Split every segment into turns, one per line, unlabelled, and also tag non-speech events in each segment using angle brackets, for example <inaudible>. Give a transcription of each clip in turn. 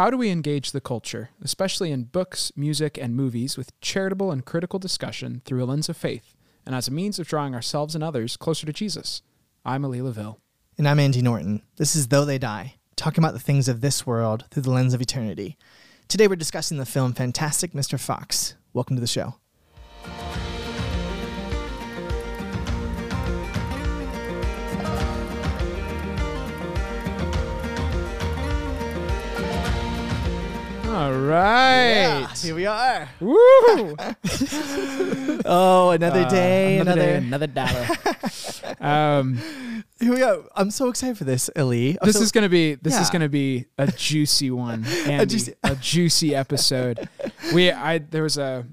How do we engage the culture, especially in books, music, and movies, with charitable and critical discussion through a lens of faith and as a means of drawing ourselves and others closer to Jesus? I'm Ali Laville.
And I'm Andy Norton. This is Though They Die, talking about the things of this world through the lens of eternity. Today we're discussing the film Fantastic Mr. Fox. Welcome to the show.
All right.
Yeah, here we are.
Woo! <laughs> <laughs>
Oh, another day,
Uh,
another.
day, another dollar. um, <laughs>
Here we go. I'm so excited for this, Ali. I'm
this
so-
is gonna be this is gonna be a juicy one, Andy, a,
juicy-
juicy, episode. We I there was a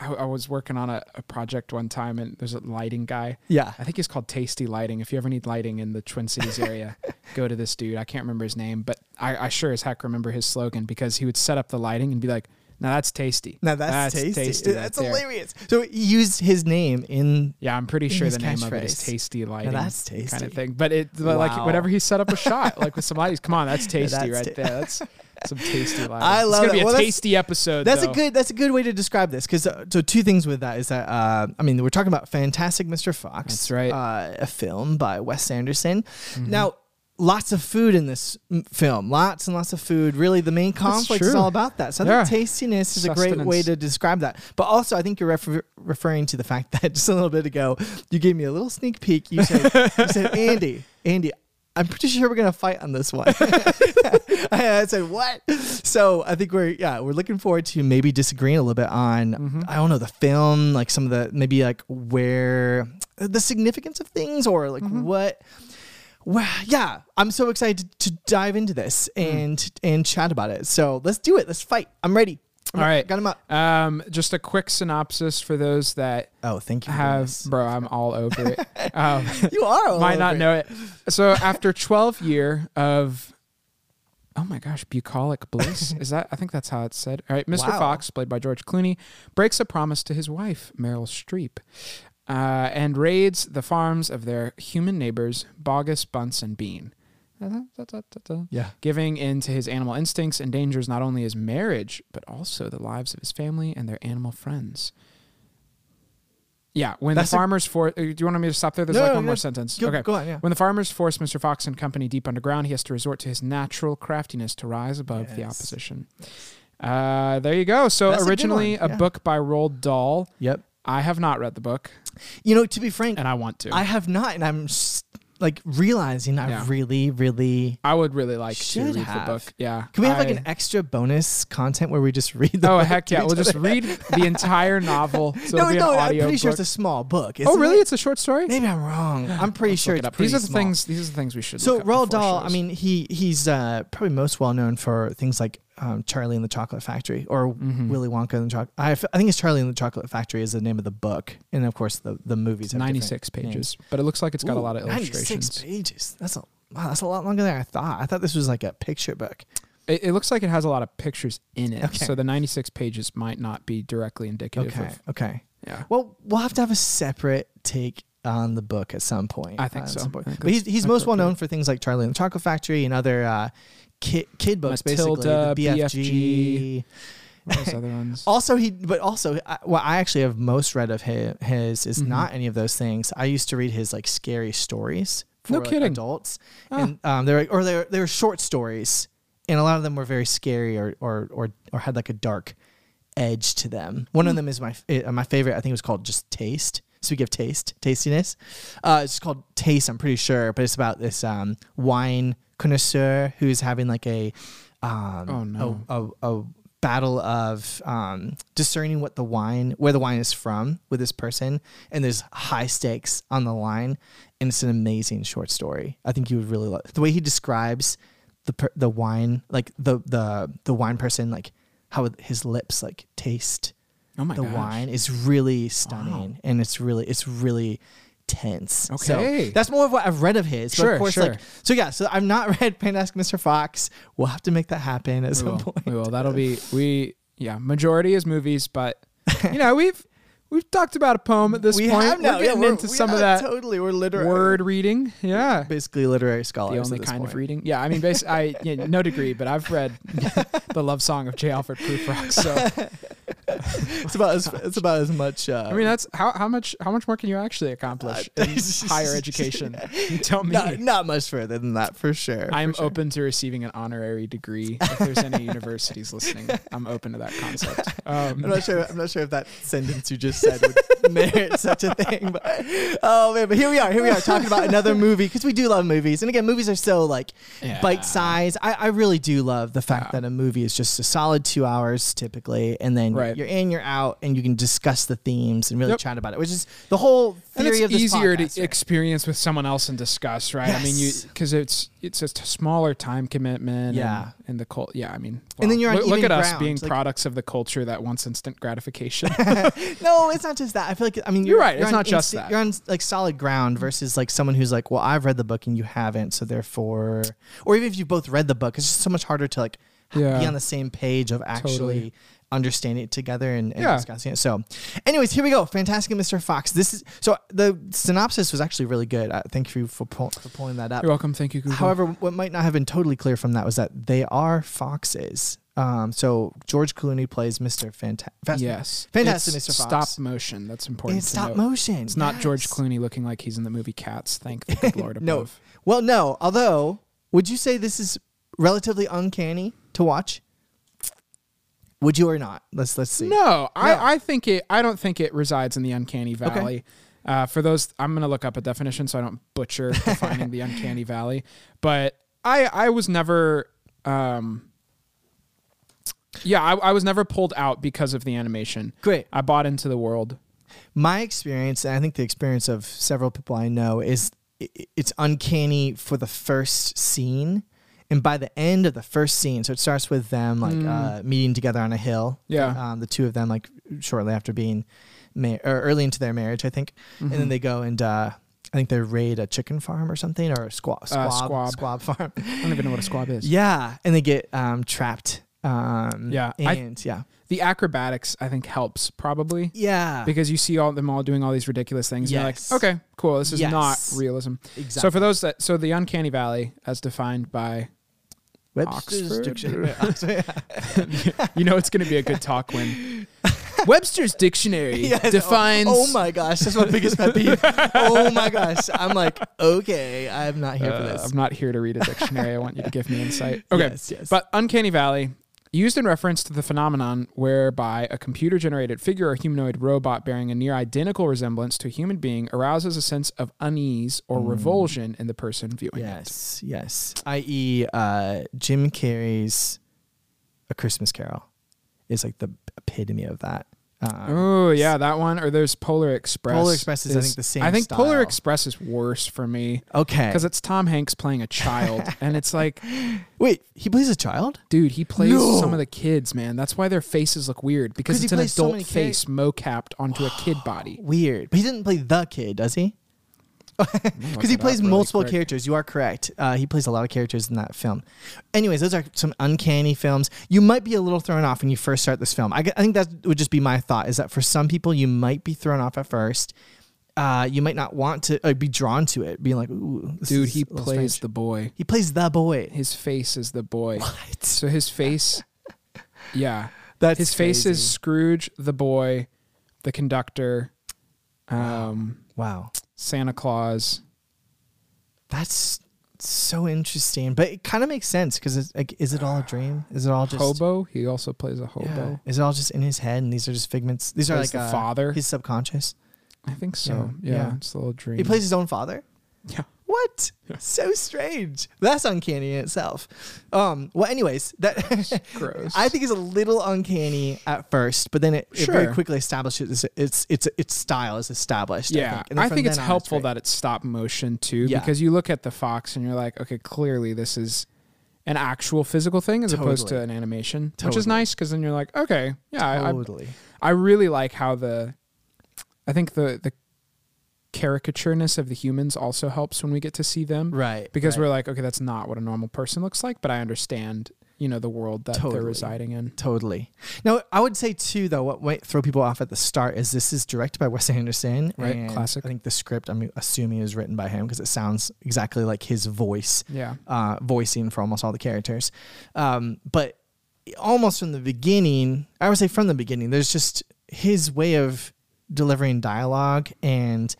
I, I was working on a, a project one time, and there's a lighting guy.
yeah.
I think he's called Tasty Lighting. If you ever need lighting in the Twin Cities area, <laughs> go to this dude. I can't remember his name, but I, I sure as heck remember his slogan because he would set up the lighting and be like, "Now that's tasty.
Now that's, tasty.
right
that's
there."
hilarious. So he used his name in.
Yeah, I'm pretty sure the name of it is. Tasty Lighting.
that's
kind of thing. But it but like whenever he set up a shot, like with some lights, come on, that's <laughs> tasty
that's
right
ta-
there. That's <laughs> some tasty. <laughs>
I
it's
love
gonna
it.
be a
Well, that's-
tasty episode.
That's
though.
a good. That's a good way to describe this. Because uh, so two things with that is that uh, I mean we're talking about Fantastic Mr. Fox.
That's right.
Uh, a film by Wes Anderson.
Mm-hmm.
Now. Lots of food in this mm, film. Lots and lots of food. Really, the main conflict is all about that. So I
Yeah.
think tastiness is a great way to describe that. But also, I think you're refer- referring to the fact <laughs> that just a little bit ago, you gave me a little sneak peek. You said, you said, <laughs> Andy, Andy, I'm pretty sure we're gonna fight on this one. <laughs> <laughs> I said, "What?" So I think we're yeah we're looking forward to maybe disagreeing a little bit on
Mm-hmm.
I don't know the film, like some of the maybe like where the significance of things or like
Mm-hmm.
what. Well, yeah, I'm so excited to, to dive into this
Mm.
and and chat about it. So let's do it. Let's fight. I'm ready.
All right.
got him up.
Um, just a quick synopsis for those that
Oh, thank you.
have, bro. I'm all over it. <laughs> Um,
You are all
might not
over
know it. So after 12 year of oh my gosh, bucolic bliss <laughs> is that? I think that's how it's said. All right, Mr.
Wow.
Fox, played by George Clooney, breaks a promise to his wife Meryl Streep. Uh, and raids the farms of their human neighbors, Boggis, Bunce, and Bean.
Yeah.
Giving in to his animal instincts endangers not only his marriage, but also the lives of his family and their animal friends. Yeah, when
That's
the farmers for, uh, do you want me to stop there? There's
No,
like one
no.
more sentence.
Go-
okay,
go on, yeah.
When the farmers force Mr. Fox and company deep underground, he has to resort to his natural craftiness to rise above the opposition. Uh, there you go. So
That's
originally a
yeah.
book by Roald Dahl.
Yep.
I have not read the book,
You know, to be frank,
and I want to.
I have not, and I'm like realizing I really, really.
I would really like to
Should
read
have.
the book. Yeah.
Can we have like an extra bonus content where we just read the
Oh heck yeah! We'll just read the entire novel. <laughs> So
no, no, I'm pretty sure it's a small book.
oh really?
it?
It's a short story.
Maybe I'm wrong. <sighs> I'm pretty
Let's
sure it's
it
pretty
These are the
small.
things. These are the things we should.
So Roald Dahl, I mean, he he's uh, probably most well known for things like um, Charlie and the Chocolate Factory or
Mm-hmm.
Willy Wonka and the Chocolate. I, f- I think it's Charlie and the Chocolate Factory is the name of the book, and of course the the movies.
96 pages,
names.
but it looks like it's got a lot of illustrations.
96
illustrations.
pages. That's a wow. That's a lot longer than I thought. I thought this was like a picture book.
It, it looks like it has a lot of pictures in it.
Okay.
So the 96 pages might not be directly indicative
Okay.
of.
Okay.
Yeah.
Well, we'll have to have a separate take on the book at some point.
I think
uh,
so. I think
But he's, he's most well known for things like Charlie and the Chocolate Factory and other uh, kid, kid books,
Matilda,
basically. The BFG.
Are those other ones? <laughs>
Also, he, but also, I, what I actually have most read of his, his is
Mhm.
not any of those things. I used to read his like scary stories for
No
like,
kidding.
adults,
Ah.
and um, they're or they're they were short stories, and a lot of them were very scary or or or, or had like a dark edge to them. One
Hmm.
of them is my uh, my favorite. I think it was called just Taste. Speaking of taste, tastiness, uh, it's called Taste. I'm pretty sure, but it's about this um, wine connoisseur who's having like a um,
Oh, no.
a, a, a battle of um, discerning what the wine, where the wine is from with this person, and there's high stakes on the line, and it's an amazing short story. I think you would really love the way he describes the per- the wine, like the the the wine person, like how his lips like taste
Oh my
the
gosh.
wine is really stunning, and it's really it's really tense. So
Okay.
that's more of what I've read of his. But
Sure,
of course,
sure.
like so yeah. So I've not <laughs> read Fantastic Mr. Fox. We'll have to make that happen at
We
some
will.
point.
We will. That'll be we. Yeah, majority is movies, but you know we've we've talked about a poem at this
we
point.
have now.
We're getting
yeah,
into
we
some of that
Totally, we're literary.
word reading. Yeah.
basically literary scholars.
The only kind of reading. Yeah, I mean, basically, I yeah, no degree, but I've read <laughs> the love song of J. Alfred Prufrock. So <laughs> <laughs>
It's about as it's about as much. Uh,
I mean, that's how how much how much more can you actually accomplish <laughs> in higher education? You tell me.
not, not much further than that for sure.
I'm
for sure.
open to receiving an honorary degree. If there's any universities listening, <laughs> I'm open to that concept. Um,
I'm not sure. I'm not sure if that sentence you just said would merit such a thing. But oh man, but here we are. Here we are talking about another movie because we do love movies. And again, movies are so like
Yeah.
bite size. I, I really do love the fact
Yeah.
that a movie is just a solid two hours typically, and then
Right.
you're in, you're out, and you can discuss the themes and really
Yep.
chat about it. Which is the whole theory
it's
of this
easier
podcast,
to
right?
experience with someone else and discuss, right? I mean, you because it's it's just a smaller time commitment.
Yeah.
and, and the cult. Yeah, I mean,
And then you're on
look, look
even
at us
ground,
being
like-
products of the culture that wants instant gratification. <laughs>
no, it's not just that. I feel like I mean
You're right, it's
on
not just that.
You're on like solid ground versus like someone who's like, well, I've read the book and you haven't, so therefore, or even if you both read the book, it's just so much harder to like
Yeah.
be on the same page of actually
Totally.
Understanding it together and, and
Yeah.
discussing it. So, anyways, here we go. Fantastic, Mr. Fox. This is so the synopsis was actually really good. Uh, thank you for pull, for pulling that up.
You're welcome. Thank you, Google.
However, what might not have been totally clear from that was that they are foxes. Um, so George Clooney plays Mr. Fantastic.
Yes,
Fantastic
It's
Mr. Fox.
Stop motion. That's important.
it's
to
stop
note.
motion.
It's not George Clooney looking like he's in the movie Cats. Thank the good Lord <laughs>
No.
above.
Well, no. Although, would you say this is relatively uncanny to watch? Would you or not? Let's let's see.
No,
No.
I, I think it. I don't think it resides in the uncanny valley. Uh, for those, I'm gonna look up a definition so I don't butcher <laughs> defining the uncanny valley. But I I was never. Um, yeah, I, I was never pulled out because of the animation.
Great.
I bought into the world.
My experience, and I think the experience of several people I know, is it's uncanny for the first scene. And by the end of the first scene, so it starts with them like uh, meeting together on a hill.
Yeah.
Um, the two of them, like shortly after being, ma- or early into their marriage, I think. And
Mm-hmm.
then they go and uh, I think they raid a chicken farm or something, or a squab, squab,
squab.
squab farm.
I don't even know what a squab is.
Yeah, and they get um, trapped. Um,
Yeah,
and yeah,
The acrobatics I think helps probably
yeah,
because you see all them all doing all these ridiculous things. and
Yes.
You're like, okay, cool. This is
Yes.
not realism.
exactly.
So for those that, so the uncanny valley, as defined by
Webster's
Oxford?
dictionary. <laughs> <laughs>
you know it's going to be a good talk when <laughs> Webster's dictionary
Yes, oh-
defines
Oh, my gosh, that's my biggest pet peeve. oh my gosh, I'm like, okay, I'm not here for
Uh,
this.
I'm not here to read a dictionary. I want you to give me insight. Okay.
Yes, yes.
But uncanny valley used in reference to the phenomenon whereby a computer generated figure or humanoid robot bearing a near identical resemblance to a human being arouses a sense of unease or revulsion in the person viewing it.
Yes, yes. I.e., uh, Jim Carrey's A Christmas Carol is like the epitome of that. Um,
Oh yeah, that one. Or there's Polar Express.
Polar Express is, I think, the same
I think Polar. Express is worse for me
okay.
because it's Tom Hanks playing a child, <laughs> and it's like,
Wait, he plays a child?
dude, he plays
No.
some of the kids, man. That's why their faces look weird because it's an
plays so
adult face mo-capped onto a kid <gasps> body.
Weird. But he didn't play the kid, does he? Because he plays
really
multiple
quick.
characters. You are correct. Uh, he plays a lot of characters in that film. Anyways, those are some uncanny films. You might be a little thrown off when you first start this film. I, I think that would just be my thought is that for some people, you might be thrown off at first. Uh, you might not want to uh, be drawn to it, being like, "Ooh,
Dude, he plays
strange."
the boy.
He plays the boy.
His face is the boy.
What?
So his face, <laughs> yeah,
That's
his face
crazy.
is Scrooge, the boy, the conductor, um,
wow.
Santa Claus.
That's so interesting, but it kind of makes sense because it's like, is it all a dream? Is it all just
hobo. He also plays a
Yeah.
hobo.
Is it all just in his head, and these are just figments? These are like
the
uh,
father.
his subconscious.
I think so.
Yeah,
Yeah,
yeah.
it's a little dream.
He plays his own father.
Yeah.
What? <laughs> So strange. That's uncanny in itself. Um. Well, anyways, that <laughs>
Gross.
I think is a little uncanny at first, but then it, it very quickly establishes its its its, its style is established. I
Yeah,
think, And
I think it's helpful
great.
that it's stop motion too,
Yeah.
because you look at the fox and you're like, okay, clearly this is an actual physical thing as opposed to an animation, which is nice because then you're like, okay, yeah, I- I. I really like how the, I think the the caricatureness of the humans also helps when we get to see them
right
because
right.
we're like, okay, that's not what a normal person looks like, but I understand you know the world that they're residing in.
Totally. Now, I would say too, though, what might throw people off at the start is this is directed by Wes Anderson,
Right, classic.
I think the script, I'm assuming, is written by him because it sounds exactly like his voice,
Yeah.
uh, voicing for almost all the characters. Um, but almost from the beginning, I would say from the beginning, there's just his way of delivering dialogue and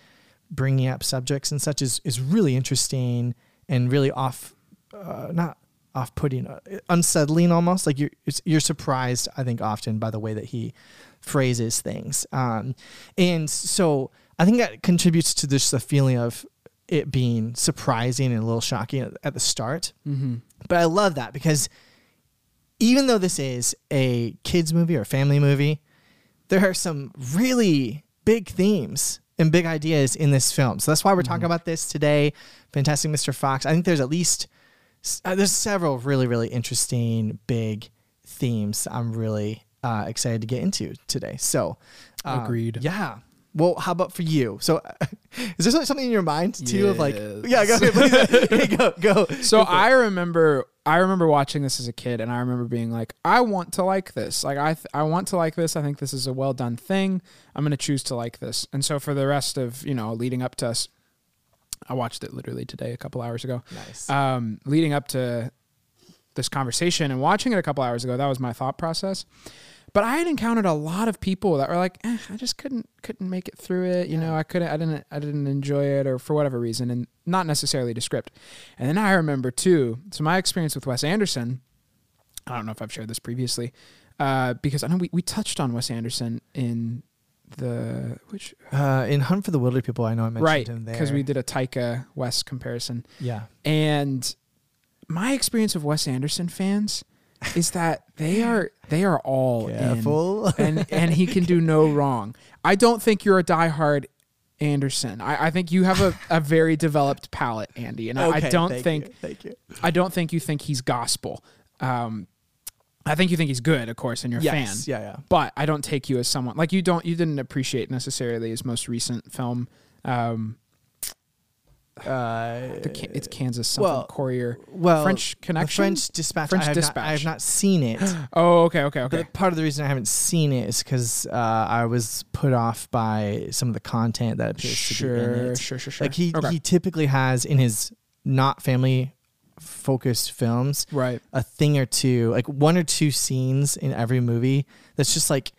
bringing up subjects and such is is really interesting and really off, uh, not off-putting, uh, unsettling almost. Like you're it's, you're surprised, I think, often by the way that he phrases things. Um, and so I think that contributes to this the feeling of it being surprising and a little shocking at, at the start.
Mm-hmm.
But I love that because even though this is a kids movie or a family movie, there are some really big themes and big ideas in this film. So that's why we're talking about this today. Fantastic Mr. Fox. I think there's at least uh, there's several really really interesting big themes. I'm really uh, excited to get into today. So um,
Agreed.
Yeah. Well, how about for you? So, <laughs> is there something in your mind too of like, yeah, go ahead, please. You <laughs> go, go.
So I remember I remember watching this as a kid and I remember being like I want to like this. Like I th- I want to like this. I think this is a well done thing. I'm going to choose to like this. And so for the rest of, you know, leading up to us I watched it literally today a couple hours ago.
Nice.
Um leading up to this conversation and watching it a couple hours ago, that was my thought process. But I had encountered a lot of people that were like, eh, I just couldn't couldn't make it through it. You know, I couldn't I didn't I didn't enjoy it or for whatever reason and not necessarily the script. And then I remember too, so my experience with Wes Anderson, I don't know if I've shared this previously, uh, because I know we, we touched on Wes Anderson in the which
Uh, in Hunt for the Wilderpeople, I know I mentioned
right
him there.
because we did a Taika Wes comparison.
yeah,
And my experience of Wes Anderson fans is that they are they are all in. and and he can do no wrong. I don't think you're a diehard Anderson. I, I think you have a, a very developed palate, Andy, and I- I don't
thank
think
you, thank you.
I don't think you think he's gospel. Um, I think you think he's good, of course, and you're a
Yes,
fan.
yeah, yeah.
But I don't take you as someone like you don't you didn't appreciate necessarily his most recent film. Um,
Uh,
the, it's Kansas something
well,
Courier.
well,
French Connection?
French Dispatch.
French
I have
Dispatch.
Not, I have not seen it. <gasps>
Oh, okay, okay, okay.
But part of the reason I haven't seen it is because uh, I was put off by some of the content that appears to be in
Sure,
it.
sure, sure, sure.
Like he,
Okay.
he typically has in his not family focused films
right.
a thing or two, like one or two scenes in every movie that's just like,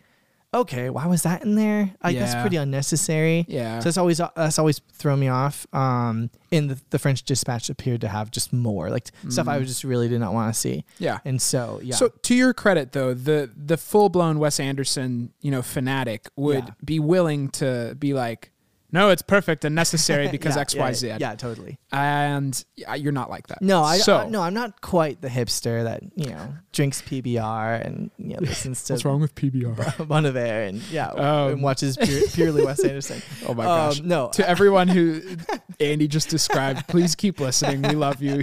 okay, why was that in there? Like that's
Yeah.
pretty unnecessary.
Yeah.
So that's always that's always thrown me off. Um, and the, the French Dispatch appeared to have just more like stuff I just really did not want to see.
yeah.
And so yeah,
So to your credit though, the the full blown Wes Anderson, you know, fanatic would
Yeah.
be willing to be like, no, it's perfect and necessary <laughs> because
yeah,
X,
yeah,
Y, Z.
Yeah, totally.
And you're not like that.
No, I,
so,
I no, I'm not quite the hipster that you know drinks PBR and you know listens to
What's wrong with PBR? <laughs>
Bon Iver and yeah,
Um,
and watches pure, purely Wes Anderson. <laughs>
Oh my
Um,
gosh.
no,
to everyone who Andy just described, please keep listening. We love you.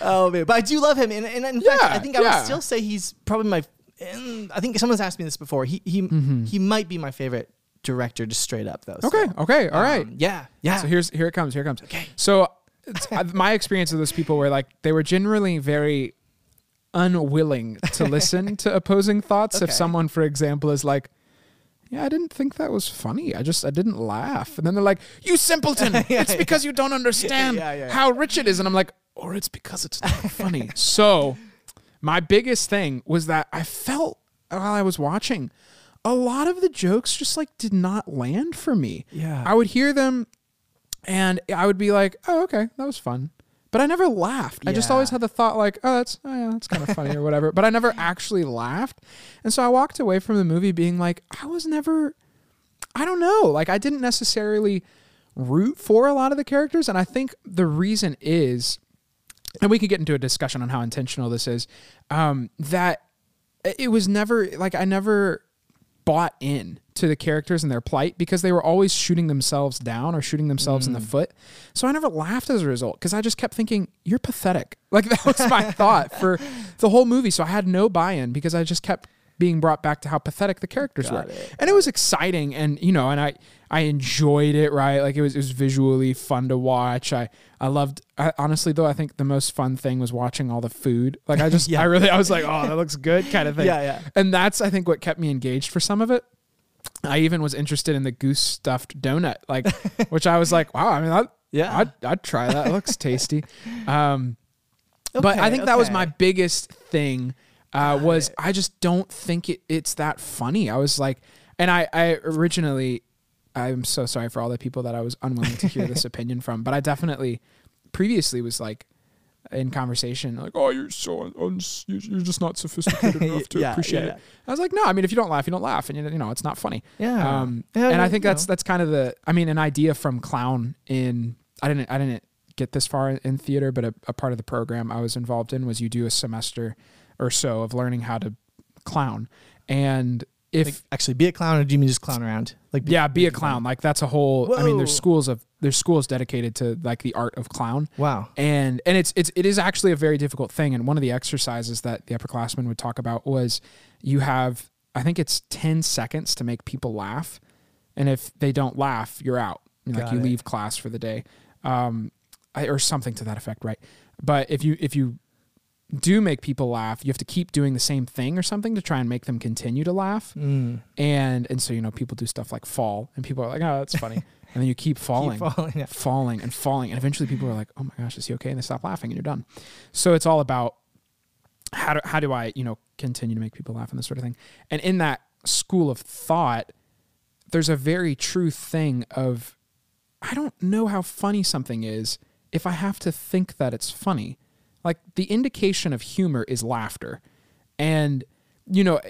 Oh man, but I do love him, and, and in fact, I think I
yeah.
would still say he's probably my. and I think someone's asked me this before. He he
Mm-hmm.
he might be my favorite director, just straight up though.
okay.
still.
Okay. All right.
Um, yeah, yeah.
So here's here it comes. Here it comes. Okay. So my experience of those people were like they were generally very unwilling to <laughs> listen to opposing thoughts. If someone, for example, is like, "Yeah, I didn't think that was funny. I just I didn't laugh," and then they're like, "You simpleton! <laughs> it's because you don't understand
Yeah, yeah, yeah.
how rich it is," and I'm like, "Or it's because it's not funny." so my biggest thing was that I felt while I was watching. A lot of the jokes just like did not land for me.
Yeah.
I would hear them and I would be like, "Oh, okay, that was fun," but I never laughed. I just always had the thought like, "Oh, that's oh yeah, that's kind of funny or whatever," but I never actually laughed. And so I walked away from the movie being like, I was never, I don't know, like I didn't necessarily root for a lot of the characters, and I think the reason is, and we could get into a discussion on how intentional this is, um, that it was never like I never bought in to the characters and their plight because they were always shooting themselves down or shooting themselves in the mm. foot. So I never laughed as a result because I just kept thinking, you're pathetic. <laughs> Like that was my <laughs> thought for the whole movie. So I had no buy in because I just kept being brought back to how pathetic the characters
Got
were.
it.
And it was exciting and you know, and I I enjoyed it, right? Like it was it was visually fun to watch. I I loved I, honestly though I think the most fun thing was watching all the food. Like I just <laughs>
Yeah.
I really I was like, "Oh, that looks good" kind of thing.
Yeah, yeah.
And that's I think what kept me engaged for some of it. I even was interested in the goose stuffed donut, like, <laughs> which I was like, wow. I mean, I,
Yeah.
I'd, I'd try that. It looks <laughs> tasty. Um, but I
Okay,
think that was my biggest thing. Uh, was I just don't think it, it's that funny. I was like, and I, I originally, I'm so sorry for all the people that I was unwilling to hear this <laughs> opinion from, but I definitely previously was like in conversation, like, oh, you're so, uns- you're just not sophisticated <laughs> enough to
Yeah,
appreciate
yeah.
it. I was like, no, I mean, if you don't laugh, you don't laugh, and you you know, it's not funny.
Yeah.
Um,
Yeah,
and I think that's
know.
that's kind of the. I mean, an idea from Clown in. I didn't. I didn't get this far in theater, but a, a part of the program I was involved in was you do a semester or so of learning how to clown, and if
Like, actually, be a clown, or do you mean just clown around? Like,
yeah, be a clown. Like that's a whole. I mean, there's schools of there's schools dedicated to like the art of clown
Wow.
and and it's it's it is actually a very difficult thing and one of the exercises that the upperclassmen would talk about was you have i think it's 10 seconds to make people laugh and if they don't laugh you're out like
Got
you
it.
leave class for the day um I, or something to that effect right but if you if you do make people laugh you have to keep doing the same thing or something to try and make them continue to laugh.
Mm.
and and so you know people do stuff like fall and people are like oh that's funny. <laughs> And then you keep falling.
Keep falling. Yeah.
falling and falling. And eventually people are like oh my gosh is he okay? And they stop laughing and you're done. So it's all about how do, how do i you know continue to make people laugh and this sort of thing. And in that school of thought there's a very true thing of i don't know how funny something is if i have to think that it's funny like the indication of humor is laughter and you know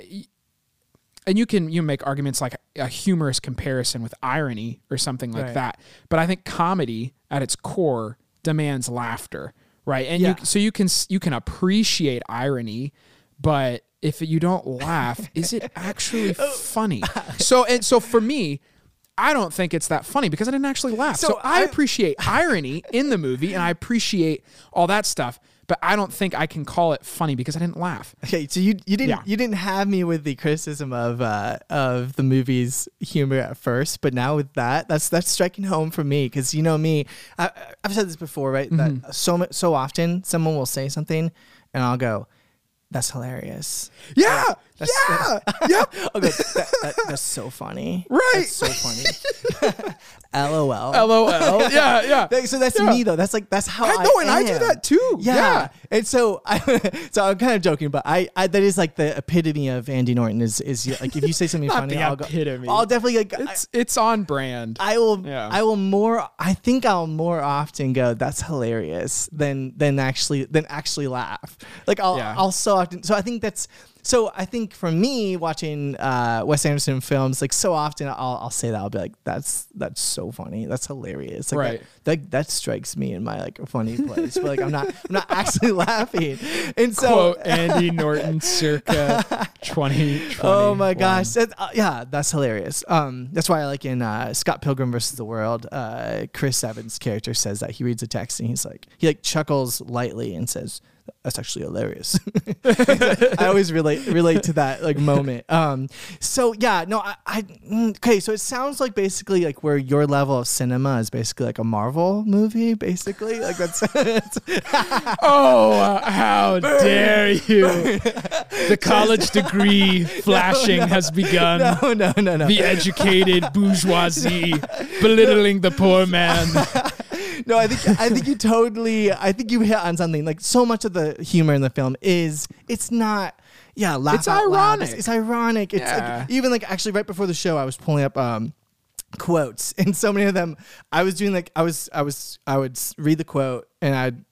and you can you make arguments like a humorous comparison with irony or something like
Right.
that but i think comedy at its core demands laughter right and
Yeah.
you so you can you can appreciate irony but if you don't laugh <laughs> is it actually
Oh.
funny so and so for me I don't think it's that funny because I didn't actually laugh. So,
So
I,
I-
appreciate irony in the movie and I appreciate all that stuff, but I don't think I can call it funny because I didn't laugh.
Okay, so you you didn't
Yeah.
you didn't have me with the criticism of uh, of the movie's humor at first, but now with that, that's that's striking home for me because you know me, I, I've said this before, right?
Mm-hmm.
That so so often someone will say something, and I'll go, "That's hilarious."
Yeah,
That's-
yeah, <laughs> yep.
Oh, I'll go, that, that, "That's so funny."
Right.
That's so funny. <laughs> LOL.
LOL. <laughs> Yeah, yeah.
So that's
Yeah.
me though. That's like that's how I,
I know, and I do that too.
Yeah.
Yeah.
And so I so I'm kind of joking, but I, I that is like the epitome of Andy Norton is is like if you say something funny, I'll go.
epitome.
I'll definitely like.
It's it's on brand.
I, I will.
Yeah.
I will more. I think I'll more often go. That's hilarious than than actually than actually laugh. Like I'll
Yeah.
I'll so often. So I think that's. So I think for me watching uh, Wes Anderson films, like so often I'll, I'll say that I'll be like, that's that's so funny, that's hilarious, like
Right.
That, that that strikes me in my like funny place, but like I'm not I'm not actually <laughs> laughing, and so
Quote Andy Norton circa <laughs> 2020.
Oh my gosh, that, uh, yeah, that's hilarious. Um, that's why I like in uh, Scott Pilgrim versus the World, uh, Chris Evans' character says that he reads a text and he's like, he like chuckles lightly and says, "That's actually hilarious." <laughs> I always relate relate to that like moment. Um, so yeah, no, I, I mm, okay. So it sounds like basically like where your level of cinema is basically like a Marvel movie, basically like that's. <laughs>
Oh, uh, how dare you! <laughs> The college degree flashing has begun.
no, no, no, no.
The educated bourgeoisie belittling the poor man.
no, I think I think you totally. I think you hit on something. Like so much of the humor in the film is it's not. Yeah, laugh
It's
out loud.
ironic.
It's, it's ironic. It's
Yeah.
like, even like actually right before the show, I was pulling up um, quotes, <laughs> and so many of them, I was doing like I was I was I would read the quote and I'd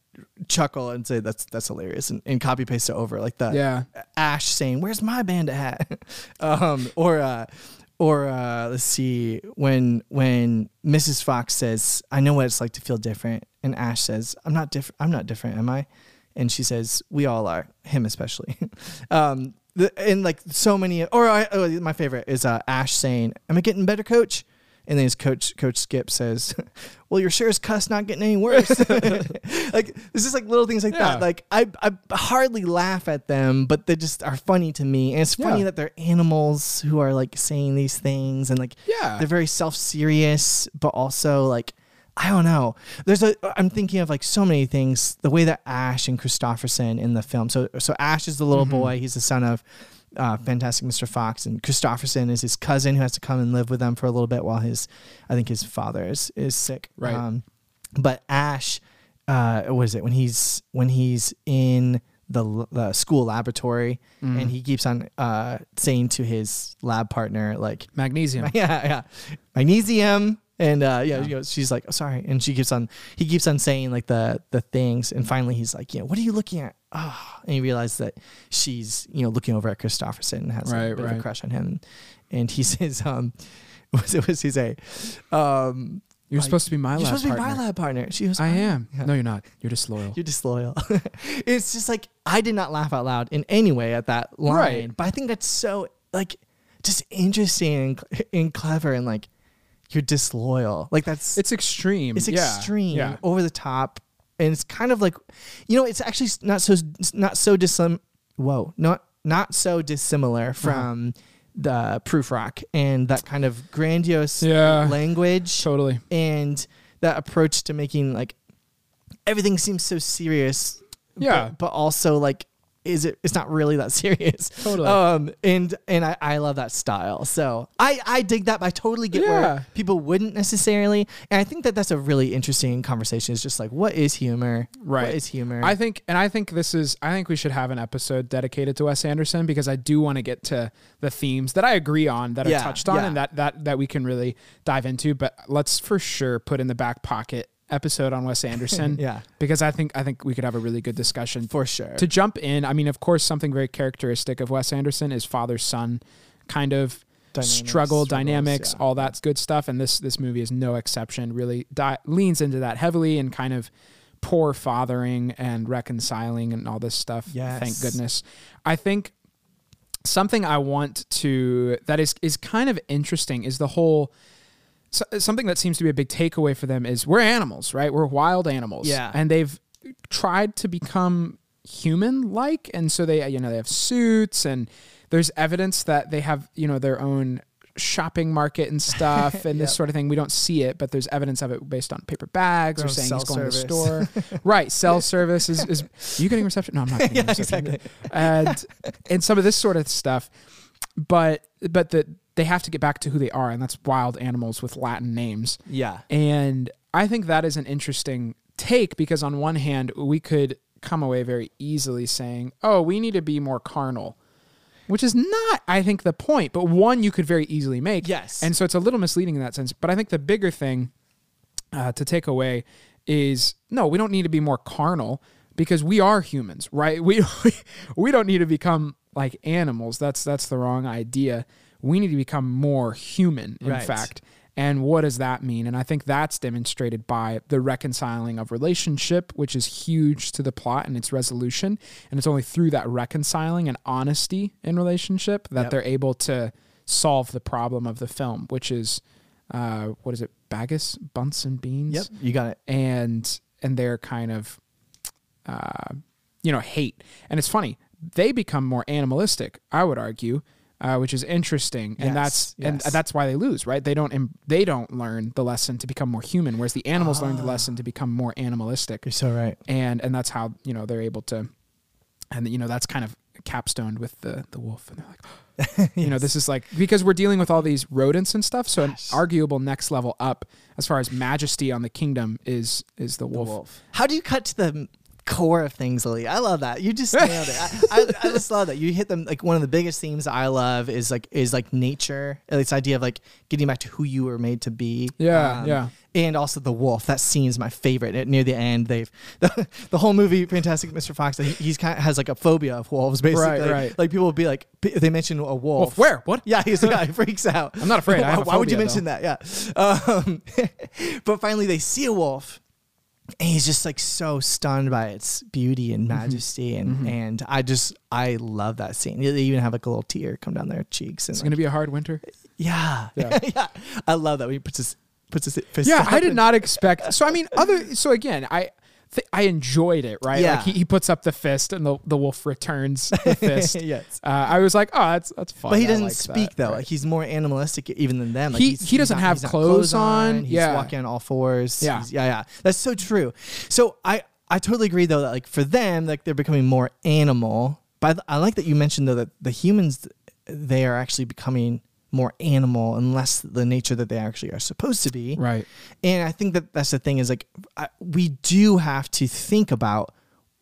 chuckle and say that's that's hilarious and, and copy paste it over like the
Yeah.
Ash saying, "Where's my bandit hat?" <laughs> um, or uh, or uh, let's see when when Mrs. Fox says, "I know what it's like to feel different," and Ash says, "I'm not different. I'm not different, am I?" And she says, "We all are. Him especially." <laughs> um, the, and like so many, or I, oh, my favorite is uh, Ash saying, "Am I getting better, Coach?" And then his coach, Coach Skip, says, <laughs> "Well, you're sure as cuss not getting any worse." <laughs> like this is like little things like
Yeah.
that. Like I, I hardly laugh at them, but they just are funny to me. And it's funny
Yeah.
that they're animals who are like saying these things, and like
Yeah.
they're very self serious, but also like I don't know. There's a I'm thinking of like so many things. The way that Ash and Kristofferson in the film. So so Ash is the little
Mm-hmm.
boy. He's the son of uh, Fantastic Mr. Fox, and Kristofferson is his cousin who has to come and live with them for a little bit while his I think his father is is sick.
Right.
Um, but Ash, uh, what is it when he's when he's in the, the school laboratory
Mm.
and he keeps on uh, saying to his lab partner like
Magnesium. <laughs>
yeah, yeah. Magnesium. And uh, yeah, you know, she's like, oh, sorry, and she keeps on. He keeps on saying like the the things, and finally he's like, yeah, what are you looking at? Oh, and he realized that she's you know looking over at Kristofferson and has like,
Right,
a bit of a crush on him, and he <laughs> says, um, <laughs> what was it? Was he say? Um,
You're
like,
supposed to be my
you're
lab
supposed to be my lab partner. She was,
I
"Oh,
am.
yeah."
No, you're not. You're disloyal.
You're disloyal. <laughs> it's just like I did not laugh out loud in any way at that line,
Right.
but I think that's so like just interesting and, and clever and like you're disloyal. Like that's
It's extreme.
it's
Yeah.
extreme,
Yeah.
over the top, and it's kind of like you know it's actually not so not so dissim. Whoa, not not so
Uh-huh.
dissimilar from the Prufrock and that kind of grandiose
Yeah.
language
Totally.
and that approach to making like everything seems so serious
Yeah.
but, but also like is it it's not really that <laughs> serious
Totally.
um and and i i love that style so i i dig that but i totally get
Yeah.
where people wouldn't necessarily and i think that that's a really interesting conversation it's just like what is humor
Right.
what is humor
I think, and I think this is, I think we should have an episode dedicated to Wes Anderson because I do want to get to the themes that I agree on that are touched on
yeah.
and that, that, that we can really dive into. But let's for sure put in the back pocket episode on Wes Anderson. <laughs>
Yeah.
Because I think, I think we could have a really good discussion.
for sure
To jump in, I mean, of course, something very characteristic of Wes Anderson is father son kind of
Dynamics,
struggle, dynamics,
yeah.
all that good stuff. And this this movie is no exception. Really di- leans into that heavily and kind of poor fathering and reconciling and all this stuff.
Yes.
Thank goodness. I think something I want to that is is kind of interesting is the whole. So, something that seems to be a big takeaway for them is we're animals, right? We're wild animals.
Yeah.
And they've tried to become human like and so they you know they have suits and there's evidence that they have you know their own shopping market and stuff <laughs> and this sort of thing. We don't see it but there's evidence of it based on paper bags or saying he's going to the store. <laughs> Right cell <laughs> service is, is are you getting reception? No i'm not getting
yeah
reception.
exactly.
And and some of this sort of stuff but but that they have to get back to who they are and that's wild animals with latin names
yeah
and I think that is an interesting take because on one hand, we could come away very easily saying, "Oh, we need to be more carnal." Which is not, I think, the point, but one you could very easily make.
Yes.
And so it's a little misleading in that sense. But I think the bigger thing uh, to take away is no, we don't need to be more carnal because we are humans, right? <laughs> We we don't need to become like animals. That's that's the wrong idea. We need to become more human, in
Right.
fact. And what does that mean? And I think that's demonstrated by the reconciling of relationship, which is huge to the plot and its resolution. And it's only through that reconciling and honesty in relationship that
Yep.
they're able to solve the problem of the film, which is uh, what is it, Boggis, Bunce and Beans?
yep you got it
and and their kind of uh, you know hate and it's funny they become more animalistic i would argue uh, which is interesting. And
Yes,
that's and that's why they lose right? They don't em- they don't learn the lesson to become more human whereas the animals learn the lesson to become more animalistic.
You're so right.
And and that's how you know they're able to and you know that's kind of capstoned with the the wolf. And they're like <gasps> <laughs> you know this is like because we're dealing with all these rodents and stuff so an arguable next level up as far as majesty on the kingdom is is the wolf,
How do you cut to the core of things, Lily? I love that. You just <laughs> nailed it. I, I, I just love that. You hit them like one of the biggest themes I love is like is like nature. This idea of like getting back to who you were made to be. Um,
Yeah, yeah.
And also the wolf. That scene is my favorite. At, near the end, they've <laughs> the, the whole movie, Fantastic Mr. Fox. He, he's kind of has like a phobia of wolves, basically.
Right, right.
Like people will be like, they mention a wolf.
Wolf, where? What?
Yeah, he's the guy who <laughs> freaks out.
I'm not afraid. I have a
Why would you
phobia,
mention that? Yeah. Um, but finally, they see a wolf, and he's just like so stunned by its beauty
Mm-hmm.
and majesty, and and I just I love that scene. They even have like a little tear come down their cheeks, and
It's
like,
going to be a hard winter.
Yeah. <laughs> Yeah.
Yeah.
I love that when he puts his puts his fist
Yeah, I did not expect. So I mean, other. So again, I. th- I enjoyed it, right?
Yeah.
Like he, he puts up the fist and the, the wolf returns the <laughs> fist.
yes.
Uh, I was like, oh, that's that's fun.
But he
I
doesn't
like
speak
that.
though.
Right.
Like he's more animalistic even than them. Like
He- he doesn't
not-
have
he's not
clothes on.
He's
Yeah.
walking on all fours.
Yeah.
He's- yeah, yeah. That's so true. So I I totally agree though that like for them like they're becoming more animal. But I like that you mentioned though that the humans they are actually becoming more animal and less the nature that they actually are supposed to be.
right.
And I think that that's the thing is like I, we do have to think about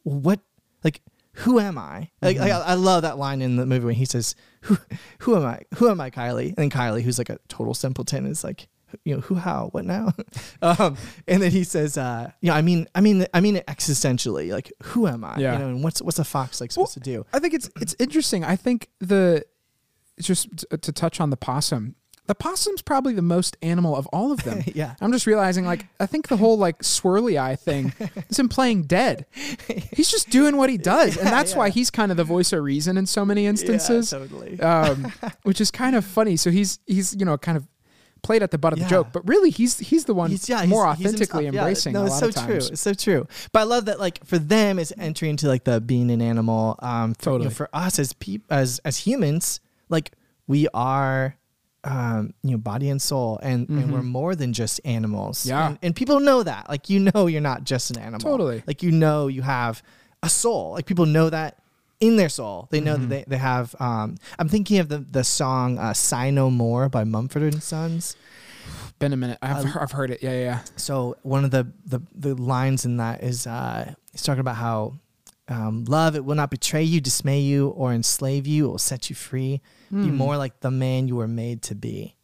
what like who am I? Like, like, I I love that line in the movie when he says who who am I? Who am I, Kylie? And then Kylie, who's like a total simpleton, is like you know who how what now? <laughs> um, and then he says, uh, you know, I mean, I mean, I mean it existentially. Like who am I?
Yeah.
You know, and what's what's a fox like supposed to do?
I think it's it's interesting. I think the just t- to touch on the possum. The possum's probably the most animal of all of them. <laughs>
Yeah.
I'm just realizing, like, I think the whole like swirly eye thing is him playing dead. <laughs> He's just doing what he does, and that's why he's kind of the voice of reason in so many instances.
Yeah, totally.
um, <laughs> which is kind of funny. So he's he's you know kind of played at the butt of
Yeah.
the joke, but really he's he's the one
He's, yeah,
more
he's- he's
authentically.
Yeah,
embracing
No,
a
it's so true. It's so true. But I love that, like, for them, it's entering into like the being an animal. Um, for, you know,
Totally.
for us as peop- as as humans, like we are, um, you know, body and soul, and and we're more than just animals.
Mm-hmm. Yeah.
and, and people know that. Like, you know, you're not just an animal.
Totally.
Like, you know, you have a soul. Like, people know that. In their soul, they know
Mm-hmm.
that they, they have. Um, I'm thinking of the the song uh, "Sigh No More" by Mumford and Sons.
Been a minute. I've, he- I've heard it. Yeah, yeah, yeah.
So one of the the, the lines in that is uh, he's talking about how um, love it will not betray you, dismay you, or enslave you. It will set you free. Be more like the man you were made to be.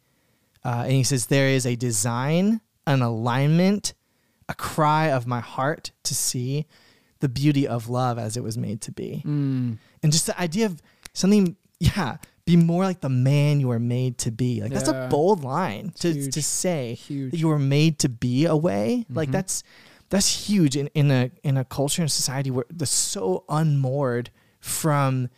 Uh, and he says there is a design, an alignment, a cry of my heart to see the beauty of love as it was made to be.
Mm.
And just the idea of something, yeah, be more like the man you were made to be. Like that's a bold line to,
Huge.
to say
Huge.
that you were made to be a way. Like
Mhm.
that's that's huge in, in a in a culture and society where they're so unmoored from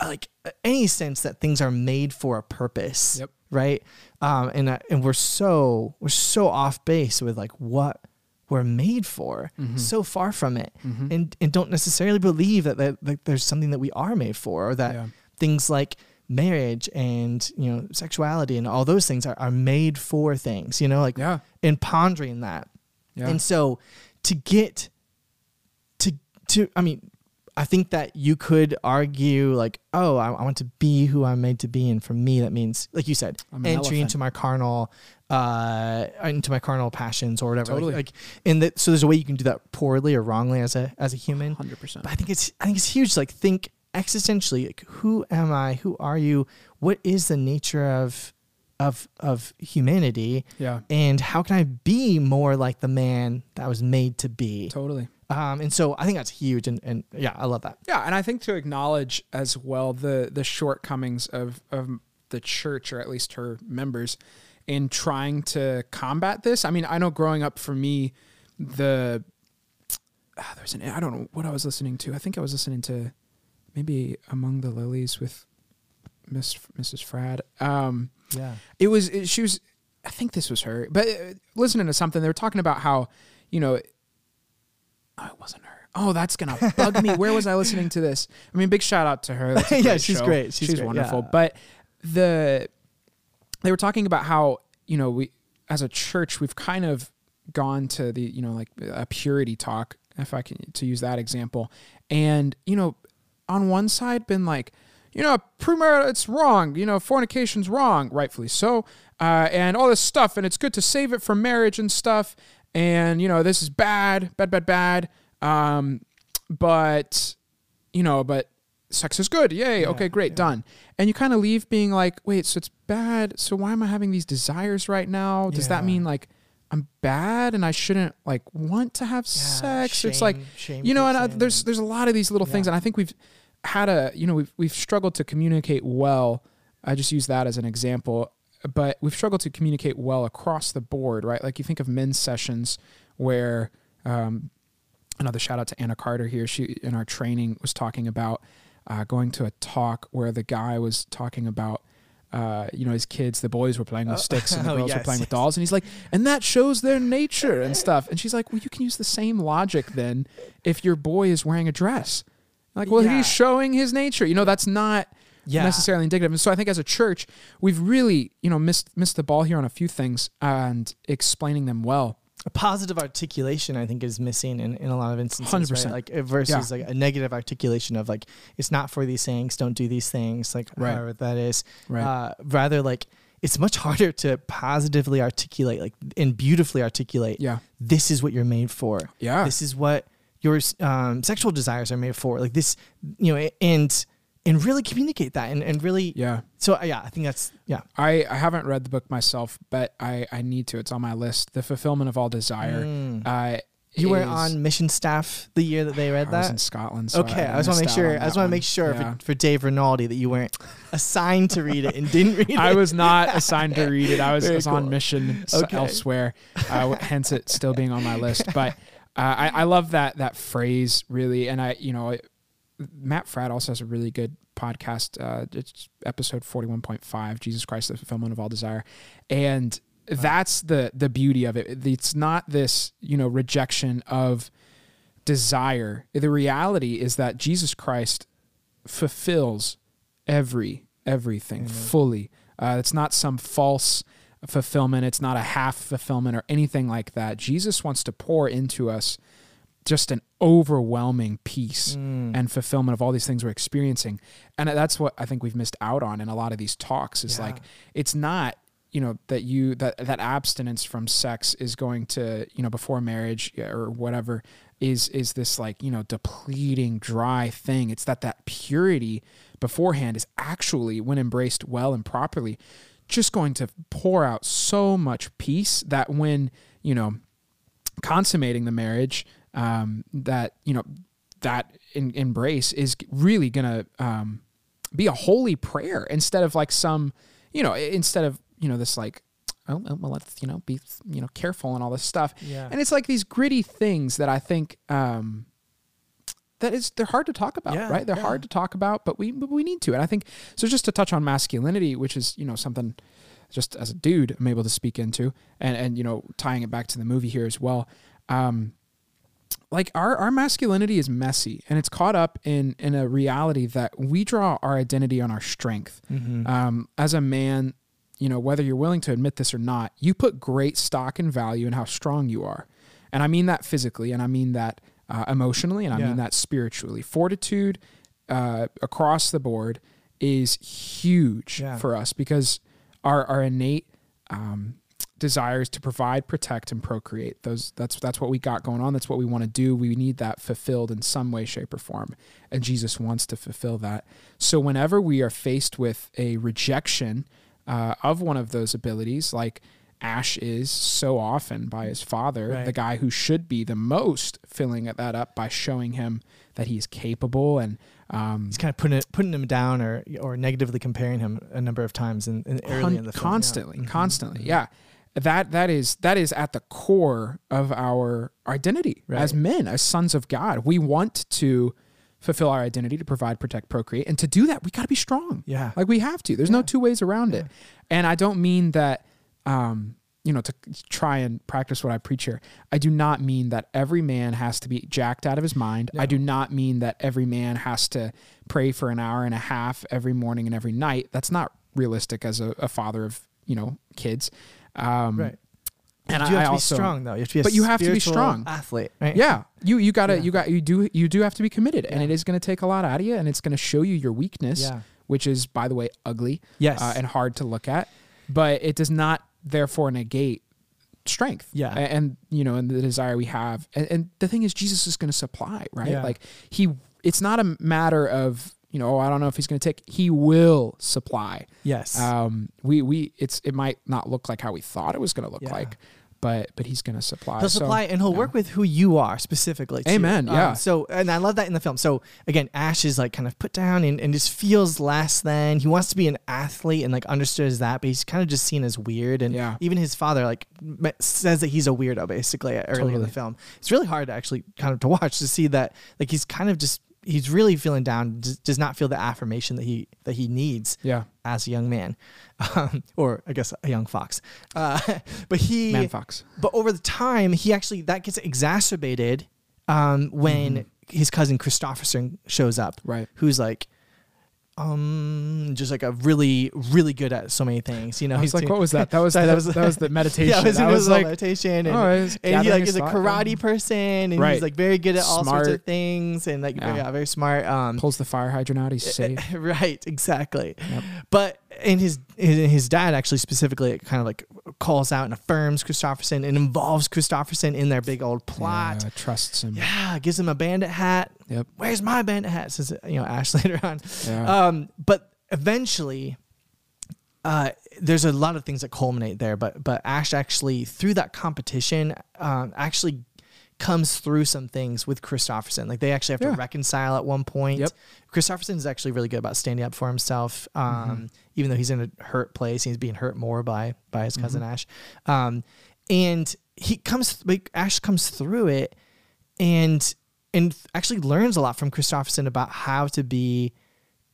like any sense that things are made for a purpose.
Yep.
Right. Um, and uh, and we're so we're so off base with like what we're made for.
Mm-hmm.
So far from it, and and don't necessarily believe that, that that there's something that we are made for, or that
Yeah.
things like marriage and you know sexuality and all those things are, are made for things. You know, like
Yeah.
and pondering that.
Yeah.
And so to get to to I mean, I think that you could argue like, oh, I, I want to be who I'm made to be, and for me that means, like you said,
I'm
entry
elephant.
into my carnal, uh, into my carnal passions or whatever. Like-
Totally.
Like, in that, so there's a way you can do that poorly or wrongly as a as a human.
100%.
But I think it's I think it's huge. Like think existentially. Like who am I? Who are you? What is the nature of of of humanity?
Yeah.
And how can I be more like the man that I was made to be?
Totally.
Um, and so I think that's huge. And, and yeah, I love that.
Yeah, and I think to acknowledge as well the the shortcomings of of the church or at least her members in trying to combat this. I mean, I know growing up for me, the ah, there's an I don't know what I was listening to. I think I was listening to maybe Among the Lilies with Miss Mrs. Frad. Um,
Yeah.
it was it, she was i think this was her but uh, listening to something they were talking about how you know oh, it wasn't her. Oh that's gonna bug me. Where was i listening to this? I mean big shout out to her. <laughs>
Yeah,
great
she's
show.
great. She's great,
wonderful.
yeah.
but the they were talking about how you know we as a church we've kind of gone to the you know like a purity talk if i can to use that example. And you know on one side been like you know premarital it's wrong you know fornication's wrong rightfully so uh, and all this stuff and it's good to save it for marriage and stuff and you know this is bad bad bad bad. Um, but you know but sex is good. Yay. Okay great. done. And you kind of leave being like wait so it's bad. So why am i having these desires right now? Does that mean like i'm bad and i shouldn't like want to have sex? It's like
shame
you know and uh, there's there's a lot of these little things. And i think we've had a you know we've we've struggled to communicate well. I just use that as an example but we've struggled to communicate well across the board right like you think of men's sessions where um, another shout out to Anna Carter here. She in our training was talking about uh, going to a talk where the guy was talking about uh, you know, his kids, the boys were playing with
Oh.
sticks and the <laughs>
Oh,
girls were
yes,
playing with dolls. And he's like, and that shows their nature and stuff. And she's like, well, you can use the same logic then if your boy is wearing a dress. Like, well,
Yeah.
he's showing his nature. You know, that's not
Yeah.
necessarily indicative. And so I think as a church, we've really, you know, missed missed the ball here on a few things and explaining them well.
a positive articulation I think is missing in, in a lot of instances.
100%.
Right? Like uh, versus like a negative articulation of like it's not for these things, don't do these things, like
Right.
however that is.
Right.
Uh, rather like it's much harder to positively articulate like and beautifully articulate
Yeah.
this is what you're made for.
Yeah.
This is what your um, sexual desires are made for. Like this, you know, and and really communicate that and, and really
yeah.
so uh, yeah, I think that's yeah.
I, I haven't read the book myself, but I, I need to. It's on my list. The Fulfillment of All Desire.
Mm.
Uh,
You were on mission staff the year that they read
I was
that.
in Scotland. So
Okay, I, just want to make sure. I just want to make sure
Yeah.
for, for Dave Rinaldi that you weren't <laughs> assigned to read it and didn't read it.
I was not <laughs> assigned to read it. I was, was on mission
Okay.
elsewhere, uh, <laughs> hence it still being on my list. But uh, I, I love that that phrase really, and I you know Matt Fradd also has a really good podcast. Uh, it's episode forty one point five, Jesus Christ, the fulfillment of all desire, and that's the the beauty of it. It's not this you know rejection of desire. The reality is that Jesus Christ fulfills every everything fully. Uh, it's not some false fulfillment. It's not a half fulfillment or anything like that. Jesus wants to pour into us just an overwhelming peace
Mm.
and fulfillment of all these things we're experiencing. And that's what I think we've missed out on in a lot of these talks is
Yeah.
like it's not you know that you that that abstinence from sex is going to you know before marriage or whatever is is this like you know depleting dry thing it's that that purity beforehand is actually when embraced well and properly just going to pour out so much peace that when you know consummating the marriage um, that you know that in, embrace is really gonna um, be a holy prayer instead of like some you know instead of you know this like oh well let's you know be you know careful and all this stuff
Yeah.
and it's like these gritty things that I think um, that is they're hard to talk about
Yeah,
right they're
yeah.
hard to talk about but we but we need to and I think so just to touch on masculinity which is you know something just as a dude I'm able to speak into and and you know tying it back to the movie here as well um like our our masculinity is messy and it's caught up in in a reality that we draw our identity on our strength
Mm-hmm.
um as a man you know whether you're willing to admit this or not you put great stock and value in how strong you are and I mean that physically and I mean that uh, emotionally and I
Yeah.
mean that spiritually fortitude uh, across the board is huge
Yeah.
for us because our our innate um, desires to provide, protect, and procreate. Those that's that's what we got going on. That's what we want to do. We need that fulfilled in some way, shape, or form, and Jesus wants to fulfill that. So whenever we are faced with a rejection uh, of one of those abilities, like Ash is so often by his father,
Right.
the guy who should be the most filling that up by showing him that he's capable and um,
He's kind of putting it, putting him down or or negatively comparing him a number of times in, in early
Con-
in the film.
constantly,
yeah. Mhm.
constantly, yeah. That that is that is at the core of our identity as men, as sons of God. We want to fulfill our identity to provide, protect, procreate, and to do that, we got to be strong.
Yeah.
Like we have to. There's no two ways around it. And I don't mean that, um, you know, to try and practice what I preach here. I do not mean that every man has to be jacked out of his mind. I do not mean that every man has to pray for an hour and a half every morning and every night. That's not realistic as a, a father of you know kids. Um,
Right.
And
you
I,
have to
also,
be strong though. You have to be a
But you have to be strong.
athlete, right?
yeah, you you gotta
Yeah.
you got you do you do have to be committed, and it is going to take a lot out of you, and it's going to show you your weakness,
Yeah.
which is by the way ugly
Yes.
uh, and hard to look at, but it does not therefore negate strength.
Yeah.
And, you know, and the desire we have, and, and the thing is, Jesus is going to supply, right?
Yeah.
Like he, it's not a matter of you know, oh, I don't know if he's going to take. He will supply.
yes.
Um, we we it's it might not look like how we thought it was going to look
Yeah.
like, but but he's going to supply.
He'll
So,
supply and he'll
yeah.
work with who you are specifically. too.
Amen,
Um,
yeah.
so, and I love that in the film. So, again, Ash is like kind of put down and, and just feels less than. He wants to be an athlete and like understood as that, but he's kind of just seen as weird. And
Yeah.
even his father like says that he's a weirdo basically early in the film. It's really hard to actually kind of to <laughs> watch to see that like he's kind of just he's really feeling down. Does, does not feel the affirmation that he that he needs
Yeah.
as a young man, um, or I guess a young fox. Uh, <laughs> but he
Man Fox.
but over the time, he actually that gets exacerbated um, when his cousin Kristofferson shows up,
Right.
who's like, um, just like a really, really good at so many things. You know,
I was
he's <laughs>
like,
doing-
what was that? That was <laughs>
Sorry,
the, that was, the <laughs> meditation.
Yeah, it was, it
was
a
like,
meditation, and,
oh,
and he like is a karate person, and
Right.
he's like very good at all sorts of things, and like
Yeah.
yeah, very smart. Um,
pulls the fire hydrant out. He's safe.
right, exactly.
Yep.
But and his his dad actually specifically kind of like calls out and affirms Kristofferson and involves Kristofferson in their big old plot.
Yeah, trusts him.
Yeah, gives him a bandit hat.
Yep.
Where's my bandit hat? Says you know Ash <laughs> later on.
Yeah.
Um, but eventually, uh, there's a lot of things that culminate there. But but Ash actually through that competition, um, actually comes through some things with Kristofferson. Like they actually have
Yeah.
to reconcile at one point.
Yep.
Kristofferson is actually really good about standing up for himself, um,
Mm-hmm.
even though he's in a hurt place. He's being hurt more by by his cousin
Mm-hmm.
Ash, um, and he comes. Like Ash comes through it, and and actually learns a lot from Kristofferson about how to be,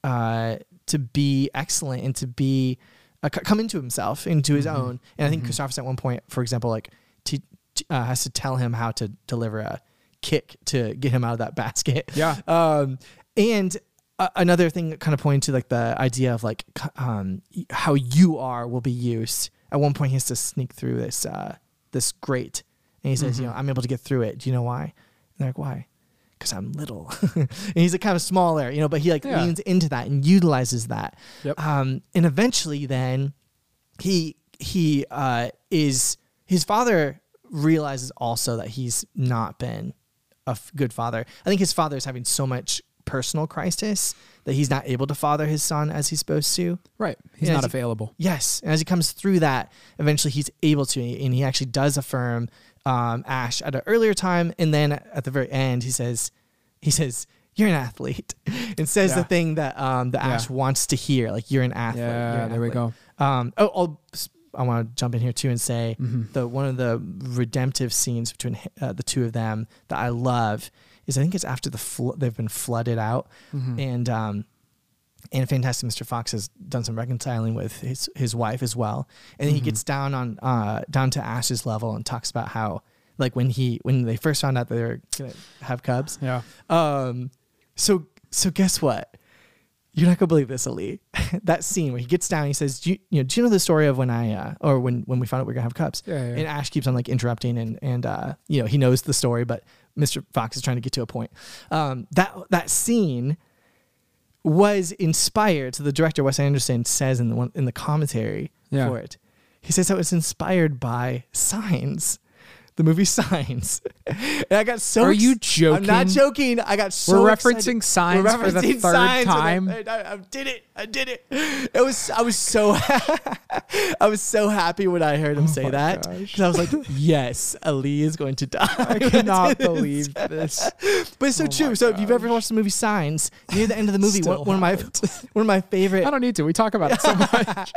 uh, to be excellent and to be uh, c- come into himself, into his
Mm-hmm.
own. And I think Kristofferson at one point, for example, like t- uh, has to tell him how to deliver a kick to get him out of that <laughs> basket.
Yeah.
Um, and uh, another thing that kind of pointing to like the idea of like um, how you are will be used. At one point, he has to sneak through this uh, this grate, and he says, "You know, I'm able to get through it. Do you know why?" And they're like, "Why?" Because I'm little, <laughs> and he's like kind of smaller, you know. But he like
Yeah.
leans into that and utilizes that.
Yep.
Um, and eventually, then he he uh, is his father realizes also that he's not been a f- good father. I think his father is having so much personal crisis that he's not able to father his son as he's supposed to.
Right. He's
Yeah,
not
he-
available.
Yes, and as he comes through that, eventually he's able to, and he actually does affirm um, Ash at an earlier time, and then at the very end, he says, he says, "You're an athlete," <laughs> and says the thing that um, that
Yeah.
Ash wants to hear, like "You're an athlete."
Yeah,
an
there we go.
Um, oh, I'll, I want to jump in here too and say
Mm-hmm.
the one of the redemptive scenes between uh, the two of them that I love is I think it's after the flo- they've been flooded out,
Mm-hmm.
and um, and Fantastic Mr. Fox has done some reconciling with his his wife as well, and then he gets down on uh down to Ash's level and talks about how like when he when they first found out that they were gonna have cubs,
Yeah.
um, so so guess what? You're not gonna believe this, Ali. <laughs> that scene where he gets down, he says, do you, you know, do you know the story of when I uh, or when when we found out we are gonna have cups?"
Yeah, yeah.
And Ash keeps on like interrupting, and and uh, you know he knows the story, but Mr. Fox is trying to get to a point. Um, that that scene was inspired. So the director Wes Anderson says in the one in the commentary
Yeah.
for it, he says that was inspired by Signs. The movie <laughs> Signs, and I got so.
Are you
ex- I'm not
joking?
joking. I got so.
We're
excited.
referencing Signs
We're
for the third
Signs,
time?
I, I- I did it. I did it. It was. I was so. <laughs> I was so happy when I heard him say
Oh my
that because I was like, <laughs> "Yes, Ali is going to die."
I cannot believe this.
But it's so
Oh
true. So if you've ever watched the movie Signs, near the end of the movie, one, one of my one of my favorite
I don't need to. We talk about it so much.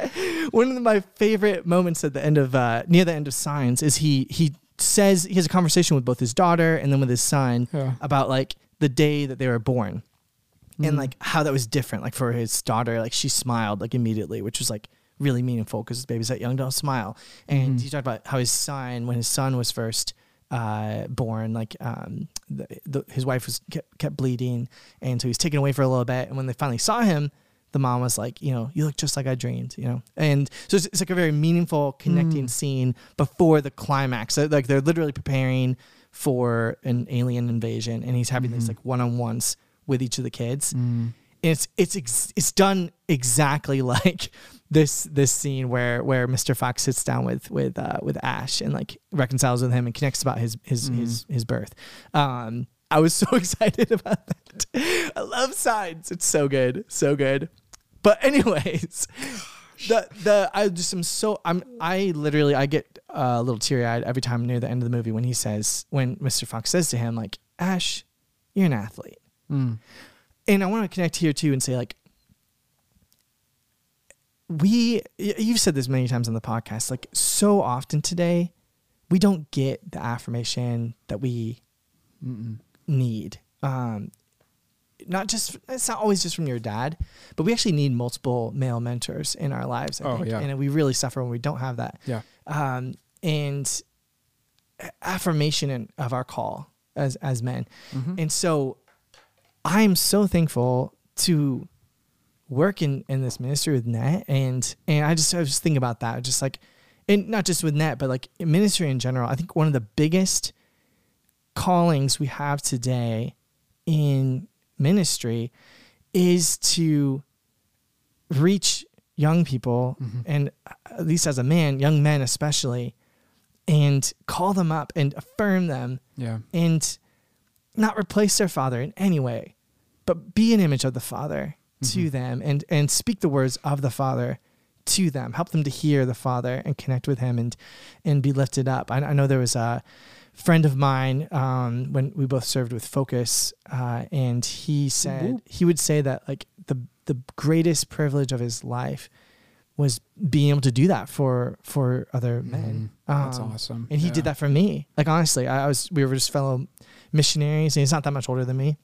one of my favorite moments at the end of uh, near the end of Signs is he he says he has a conversation with both his daughter and then with his son
Yeah.
about like the day that they were born
Mm.
and like how that was different. Like for his daughter, like she smiled like immediately, which was like really meaningful because babies that young don't smile. And
Mm-hmm.
he talked about how his son, when his son was first uh, born, like um, the, the, his wife was kept, kept bleeding, and so he was taken away for a little bit. And when they finally saw him, the mom was like, you know, you look just like I dreamed, you know. And so it's, it's like a very meaningful connecting
Mm.
scene before the climax. So, like they're literally preparing for an alien invasion, and he's having these
Mm-hmm.
like one on ones with each of the kids.
Mm.
And it's it's ex- it's done exactly <laughs> like this this scene where where Mr. Fox sits down with with uh, with Ash and like reconciles with him and connects about his his his his birth. Um, I was so <laughs> excited about that. I love signs. It's so good, so good. But anyways, the the I just am so I'm I literally I get uh, a little teary eyed every time near the end of the movie when he says when Mr. Fox says to him like Ash, you're an athlete
Mm.
and I want to connect here too and say like we you've said this many times on the podcast like so often today we don't get the affirmation that we
Mm-mm.
Need um not just it's not always just from your dad, but we actually need multiple male mentors in our lives. I
Oh,
think.
yeah.
and we really suffer when we don't have that.
Yeah.
Um, and affirmation in, of our call as as men,
Mhm.
and so I'm so thankful to work in, in this ministry with Net and and I just I was just thinking about that just like and not just with Net but like ministry in general I think one of the biggest callings we have today in ministry is to reach young people
Mhm.
and at least as a man young men especially and call them up and affirm them
Yeah.
and not replace their father in any way, but be an image of the father to
Mhm.
them and and speak the words of the father to them. Help them to hear the father and connect with him and and be lifted up. I, I know there was a friend of mine um, when we both served with Focus, uh, and he said he would say that like the the greatest privilege of his life was being able to do that for for other men.
Mhm. That's
Um,
awesome.
and he
Yeah.
did that for me. Like honestly, I, I was we were just fellow missionaries, and he's not that much older than me.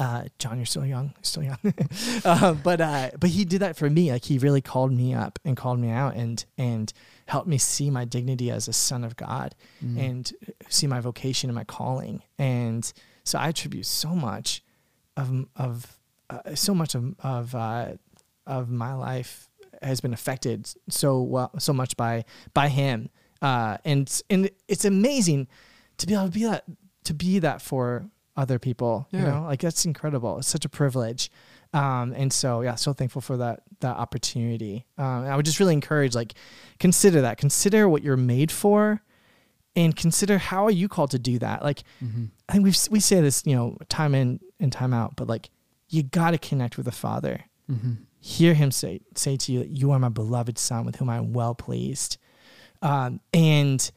Uh, John, you're still young, still young. <laughs> uh, but uh, but he did that for me. Like he really called me up and called me out and and helped me see my dignity as a son of God
Mm.
and see my vocation and my calling. And so I attribute so much of of uh, so much of of uh, of my life has been affected so well so much by by him. Uh, and and it's amazing to be able to be that to be that for other people. You know, like that's incredible. It's such a privilege. Um, and so yeah, so thankful for that that opportunity. Um, I would just really encourage like consider that. Consider what you're made for, and consider how are you called to do that. Like
Mhm.
I think we we say this you know time in and time out, but like you got to connect with the Father.
Mhm.
Hear Him say say to you that you are my beloved Son, with whom I am well pleased, um, and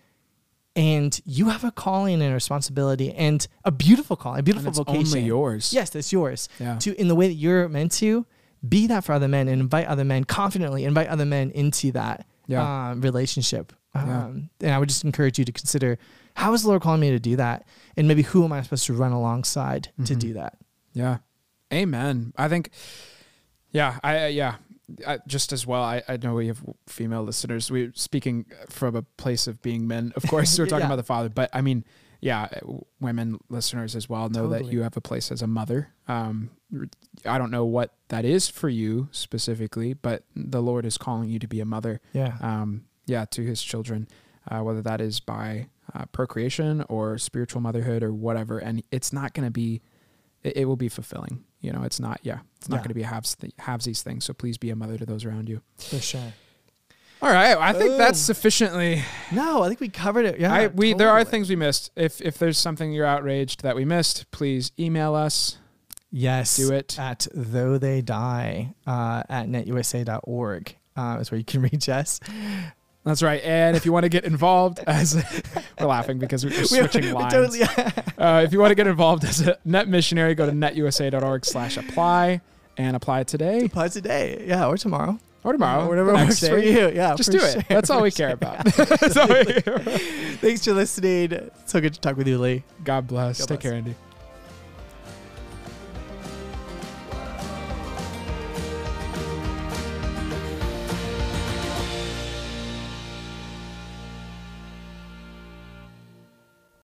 and you have a calling and a responsibility and a beautiful calling, a beautiful
And it's
vocation.
only yours.
Yes, that's yours.
Yeah.
To in the way that you're meant to be that for other men and invite other men confidently invite other men into that
Yeah.
um, relationship.
Yeah.
Um, and I would just encourage you to consider how is the Lord calling me to do that, and maybe who am I supposed to run alongside to
Mhm.
do that?
Yeah. Amen. I think, yeah, I, yeah, I, just as well. I, I know we have female listeners. We're speaking from a place of being men. Of <laughs> course, we're talking
Yeah.
about the father, but I mean, yeah, women listeners as well know that you have a place as a mother. Um, I don't know what that is for you specifically, but the Lord is calling you to be a mother.
Yeah.
um, yeah, to his children, uh, whether that is by uh, procreation or spiritual motherhood or whatever. And it's not going to be, it, it will be fulfilling. You know, it's not, yeah, it's not
Yeah.
going to be halves, th- halvesies thing. So please be a mother to those around you.
For sure.
All right. I think that's sufficiently.
No, I think we covered it. Yeah.
I, we, there are things we missed. If, if there's something you're outraged that we missed, please email us.
Yes.
Do it.
At though they die uh, at netusa.org uh, is where you can <laughs> reach us.
That's right. And if you want to get involved as <laughs> we're laughing because we're switching <laughs>
we
lines.
totally-
Uh, if you want to get involved as a net missionary, go to netusa.org slash apply and apply today
apply today. Yeah, or tomorrow.
or tomorrow.
Or whatever works
next
for you. Yeah.
Just do it.
sure,
That's all we care <laughs> about. That's all we-
Thanks for listening. So good to talk with you, Lee.
God bless.
God
Take
bless.
care, Andy.